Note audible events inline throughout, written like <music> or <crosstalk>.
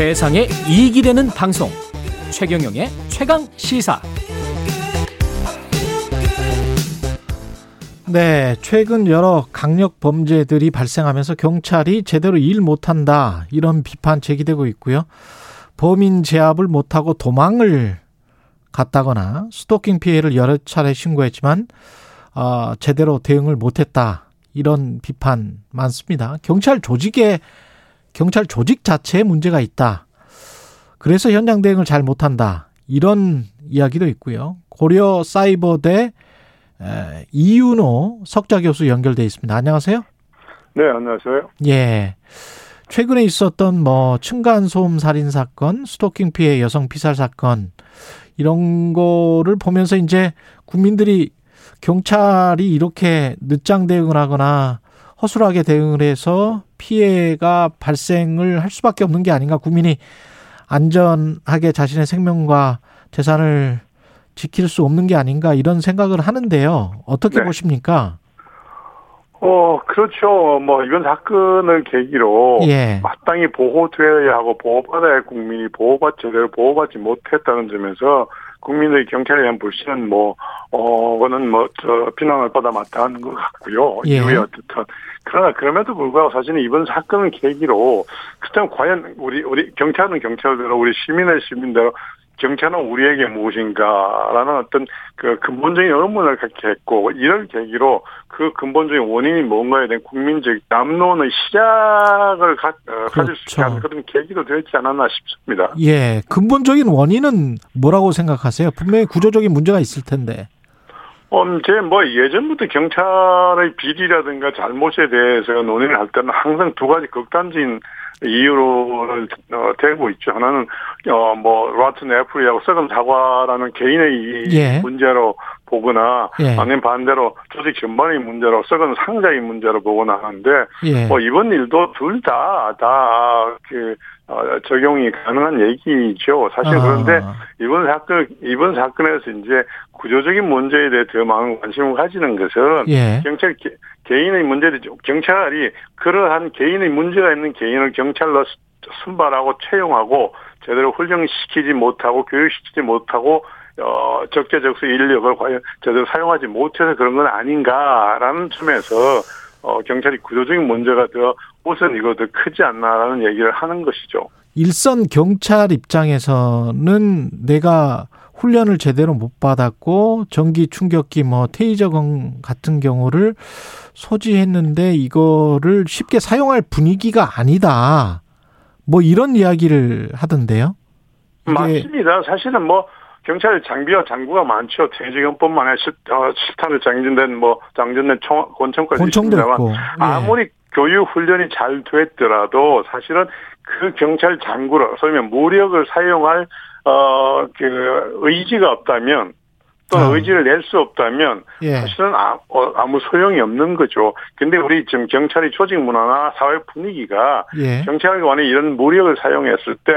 세상에 이익이 되는 방송 최경영의 최강 시사 네, 최근 여러 강력 범죄들이 발생하면서 경찰이 제대로 일 못한다 이런 비판 제기되고 있고요. 범인 제압을 못하고 도망을 갔다거나 스토킹 피해를 여러 차례 신고했지만 어, 제대로 대응을 못했다 이런 비판 많습니다. 경찰 조직에 경찰 조직 자체에 문제가 있다. 그래서 현장 대응을 잘 못한다. 이런 이야기도 있고요. 고려 사이버대 이윤호 석좌 교수 연결돼 있습니다. 안녕하세요. 네, 안녕하세요. 예. 최근에 있었던 뭐 층간 소음 살인 사건, 스토킹 피해 여성 피살 사건 이런 거를 보면서 이제 국민들이 경찰이 이렇게 늦장 대응을 하거나 허술하게 대응을 해서 피해가 발생을 할 수밖에 없는 게 아닌가 국민이 안전하게 자신의 생명과 재산을 지킬 수 없는 게 아닌가 이런 생각을 하는데요. 어떻게 네. 보십니까? 어, 그렇죠. 뭐, 이번 사건을 계기로. 예. 마땅히 보호되어야 하고, 보호받아야 할 국민이 보호받, 제대로 보호받지 못했다는 점에서, 국민의 경찰에 대한 불신은 뭐, 어, 그거는 뭐, 저, 비난을 받아 마땅한 것 같고요. 예. 이후에 어떻든. 그러나 그럼에도 불구하고 사실은 이번 사건을 계기로, 그렇다면 과연 우리, 우리, 경찰은 경찰대로, 우리 시민은 시민대로, 경찰은 우리에게 무엇인가라는 어떤 그 근본적인 의문을 갖게 했고 이럴 계기로 그 근본적인 원인이 뭔가에 대한 국민적 남론의 시작을 가, 어, 가질 수 있게 하는 그런 계기도 되지 않았나 싶습니다. 예, 근본적인 원인은 뭐라고 생각하세요? 분명히 구조적인 문제가 있을 텐데. 음, 제뭐 예전부터 경찰의 비리라든가 잘못에 대해서 논의를 할 때는 항상 두 가지 극단적인 이유로를 어, 대고 있죠. 하나는 어뭐 라튼 애플이하고 썩은 사과라는 개인의 예. 문제로 보거나 예. 아니면 반대로 조직 전반의 문제로 썩은 상자의 문제로 보거나 하는데 예. 뭐 이번 일도 둘 다 다그 어, 적용이 가능한 얘기죠. 사실 아. 그런데 이번 사건 이번 사건에서 이제 구조적인 문제에 대해 더 많은 관심을 가지는 것은 예. 경찰 개인의 문제도 경찰이 그러한 개인의 문제가 있는 개인을 경찰로 순발하고 채용하고 제대로 훈련시키지 못하고 교육시키지 못하고 어 적재적소 인력을 과연 제대로 사용하지 못해서 그런 건 아닌가라는 점에서 어 경찰이 구조적인 문제가 더 우선이고 더 크지 않나라는 얘기를 하는 것이죠. 일선 경찰 입장에서는 내가 훈련을 제대로 못 받았고 전기 충격기 뭐 테이저건 같은 경우를 소지했는데 이거를 쉽게 사용할 분위기가 아니다. 뭐 이런 이야기를 하던데요. 맞습니다. 사실은 뭐 경찰 장비와 장구가 많죠. 대지경뿐만 아니라 실, 어, 실탄을 장전된 뭐 장전된 총, 권총까지 있습니다만 예. 아무리 교육 훈련이 잘 됐더라도 사실은 그 경찰 장구를 소위 말 무력을 사용할 어, 그, 의지가 없다면, 또 아. 의지를 낼 수 없다면, 예. 사실은 아, 어, 아무 소용이 없는 거죠. 근데 우리 지금 경찰의 조직 문화나 사회 분위기가, 예. 경찰관이 이런 무력을 사용했을 때,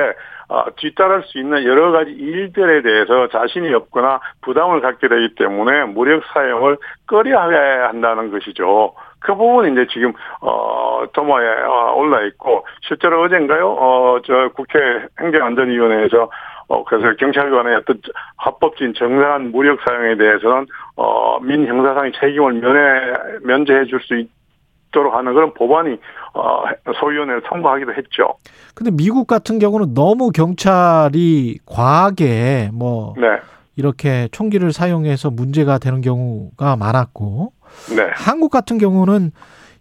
어, 뒤따를 수 있는 여러 가지 일들에 대해서 자신이 없거나 부담을 갖게 되기 때문에 무력 사용을 꺼려야 한다는 것이죠. 그 부분이 이제 지금 어 도마에 어, 올라 있고 실제로 어젠가요? 어저 국회 행정안전위원회에서 어, 그래서 경찰관의 어떤 합법적인 정당한 무력 사용에 대해서는, 어, 민 형사상의 책임을 면해, 면제해 줄 수 있도록 하는 그런 법안이, 어, 소위원회를 통과하기도 했죠. 근데 미국 같은 경우는 너무 경찰이 과하게 뭐, 네. 이렇게 총기를 사용해서 문제가 되는 경우가 많았고, 네. 한국 같은 경우는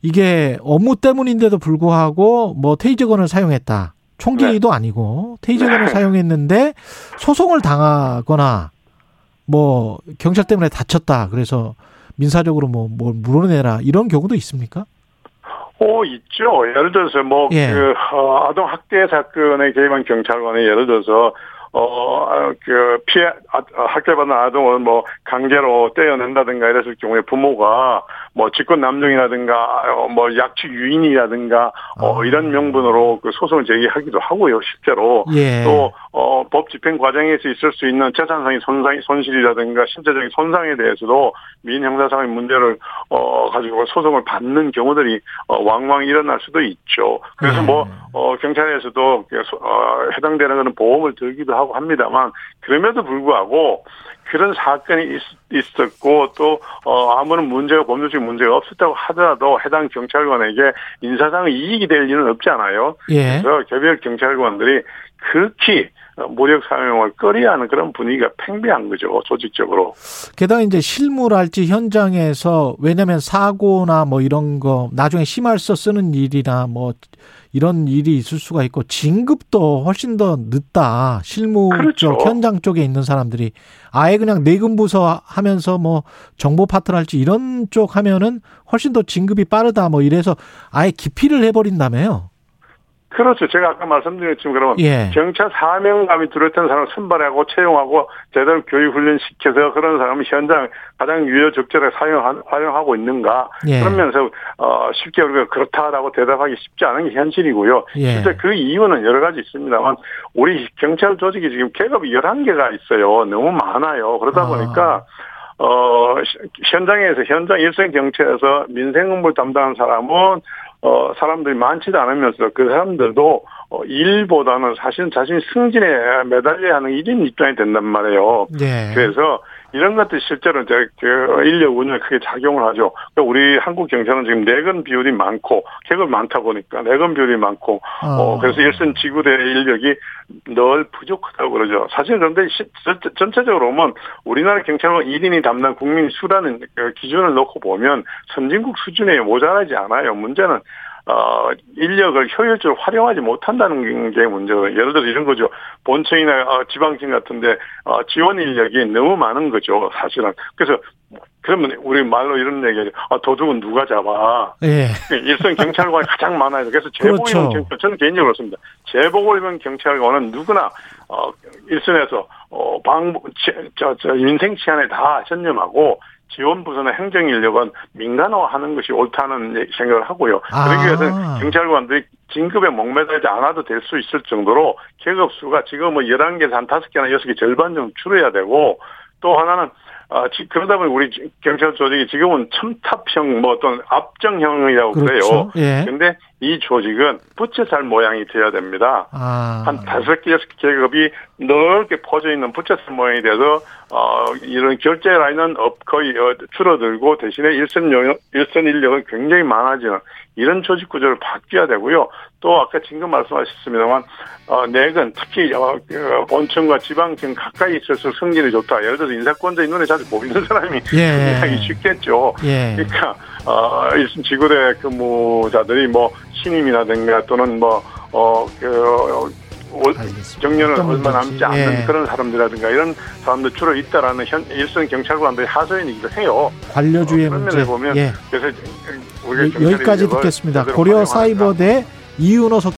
이게 업무 때문인데도 불구하고 뭐 테이저건을 사용했다. 총기도 네. 아니고 테이저건을 네. 사용했는데 소송을 당하거나 뭐 경찰 때문에 다쳤다. 그래서 민사적으로 뭐 뭘 물어내라 이런 경우도 있습니까? 오 있죠. 예를 들어서 뭐그 예. 어, 아동 학대 사건에 개입한 경찰관이 예를 들어서 어, 그, 피해, 아, 학대받는 아동을 뭐, 강제로 떼어낸다든가 이랬을 경우에 부모가 뭐 직권 남용이라든가 어, 뭐 약취 유인이라든가 어 아. 이런 명분으로 그 소송을 제기하기도 하고요 실제로 예. 또 어 법 집행 과정에서 있을 수 있는 재산상의 손상 손실이라든가 신체적인 손상에 대해서도 민인 형사상의 문제를 어 가지고 소송을 받는 경우들이 어 왕왕 일어날 수도 있죠. 그래서 네. 뭐어 경찰에서도 그어 해당되는 그런 보험을 들기도 하고 합니다만 그럼에도 불구하고 그런 사건이 있, 었고 또 어, 아무런 문제가 법률적 문제가 없었다고 하더라도 해당 경찰관에게 인사상의 이익이 될 일은 없잖아요. 예. 그래서 개별 경찰관들이 극히 무력 사용을 꺼려하는 그런 분위기가 팽배한 거죠 조직적으로. 게다가 이제 실무랄지 현장에서 왜냐하면 사고나 뭐 이런 거 나중에 심할서 쓰는 일이나 뭐 이런 일이 있을 수가 있고 진급도 훨씬 더 늦다. 실무 그렇죠. 쪽 현장 쪽에 있는 사람들이 아예 그냥 내근 부서 하면서 뭐 정보 파트랄지 이런 쪽 하면은 훨씬 더 진급이 빠르다. 뭐 이래서 아예 기피를 해버린다며요. 그렇죠. 제가 아까 말씀드렸지만 그러면 예. 경찰 사명감이 뚜렷한 사람을 선발하고 채용하고 제대로 교육 훈련 시켜서 그런 사람을 현장 가장 유효 적절하게 사용 활용하고 있는가 예. 그러면서 어 쉽게 우리가 그렇다라고 대답하기 쉽지 않은 게 현실이고요. 예. 실제 그 이유는 여러 가지 있습니다만 우리 경찰 조직이 지금 계급이 11개가 있어요. 너무 많아요. 그러다 아. 보니까 어, 현장에서, 현장 일선 경찰에서 민생 업무를 담당하는 사람은 어, 사람들이 많지도 않으면서 그 사람들도 어, 일보다는 사실 자신 승진에 매달려야 하는 일인 입장이 된단 말이에요. 네. 그래서 이런 것들이 실제로 이제 그 인력 운영에 크게 작용을 하죠. 그러니까 우리 한국 경찰은 지금 내근 비율이 많고 계급 많다 보니까 내근 비율이 많고 어, 어 그래서 일선 지구대 인력이 늘 부족하다고 그러죠. 사실 그런데 전체적으로 보면 우리나라 경찰은 1인이 담당 국민 수라는 그 기준을 놓고 보면 선진국 수준에 모자라지 않아요. 문제는 어, 인력을 효율적으로 활용하지 못한다는 게 문제예요. 예를 들어 이런 거죠. 본청이나 어, 지방청 같은데 어, 지원 인력이 너무 많은 거죠. 사실은. 그래서 그러면 우리 말로 이런 얘기죠. 아, 도둑은 누가 잡아? 예. 일선 경찰관이 가장 많아요. 그래서 입은 <laughs> 그렇죠. 경찰, 저는 개인적으로 그렇습니다. 입은 경찰관은 누구나 어, 일선에서 어, 방, 저, 저, 인생 치안에 다 전념하고 지원부서나 행정인력은 민간화하는 것이 옳다는 생각을 하고요. 아. 그러기 위해서는 경찰관들이 진급에 목매달지 않아도 될 수 있을 정도로 계급 수가 지금 뭐 11개에서 한 5개나 6개 절반 정도 줄여야 되고 또 하나는 아, 그러다 보니 우리 경찰 조직이 지금은 첨탑형 뭐 어떤 압정형이라고 그렇죠. 그래요. 예. 근데 이 조직은 부채살 모양이 되어야 됩니다. 아. 한 다섯 개, 여섯 개 계급이 넓게 퍼져 있는 부채살 모양이 돼서 어 이런 결제 라인은 거의 어, 줄어들고 대신에 일선 영 일선 인력은 굉장히 많아지는 이런 조직 구조를 바뀌어야 되고요. 또 아까 지금 말씀하셨습니다만 어, 내근 특히 어, 그 본청과 지방청 가까이 있어서 승진이 좋다. 예를 들어서 인사권자인 눈에 자주 보이는 사람이 예. 하기 쉽겠죠. 예. 그러니까 어, 지구대 근무자들이 뭐 신임이라든가 또는 뭐 어, 그, 정년을 얼마 남지 않는 예. 그런 사람들이라든가 이런 사람들 주로 있다라는 현, 일선 경찰관들이 하소연이기도 해요. 관료주의 어, 문제. 보면 예. 그래서 우리가 여기까지 듣겠습니다. 고려 사이버대 이윤호 석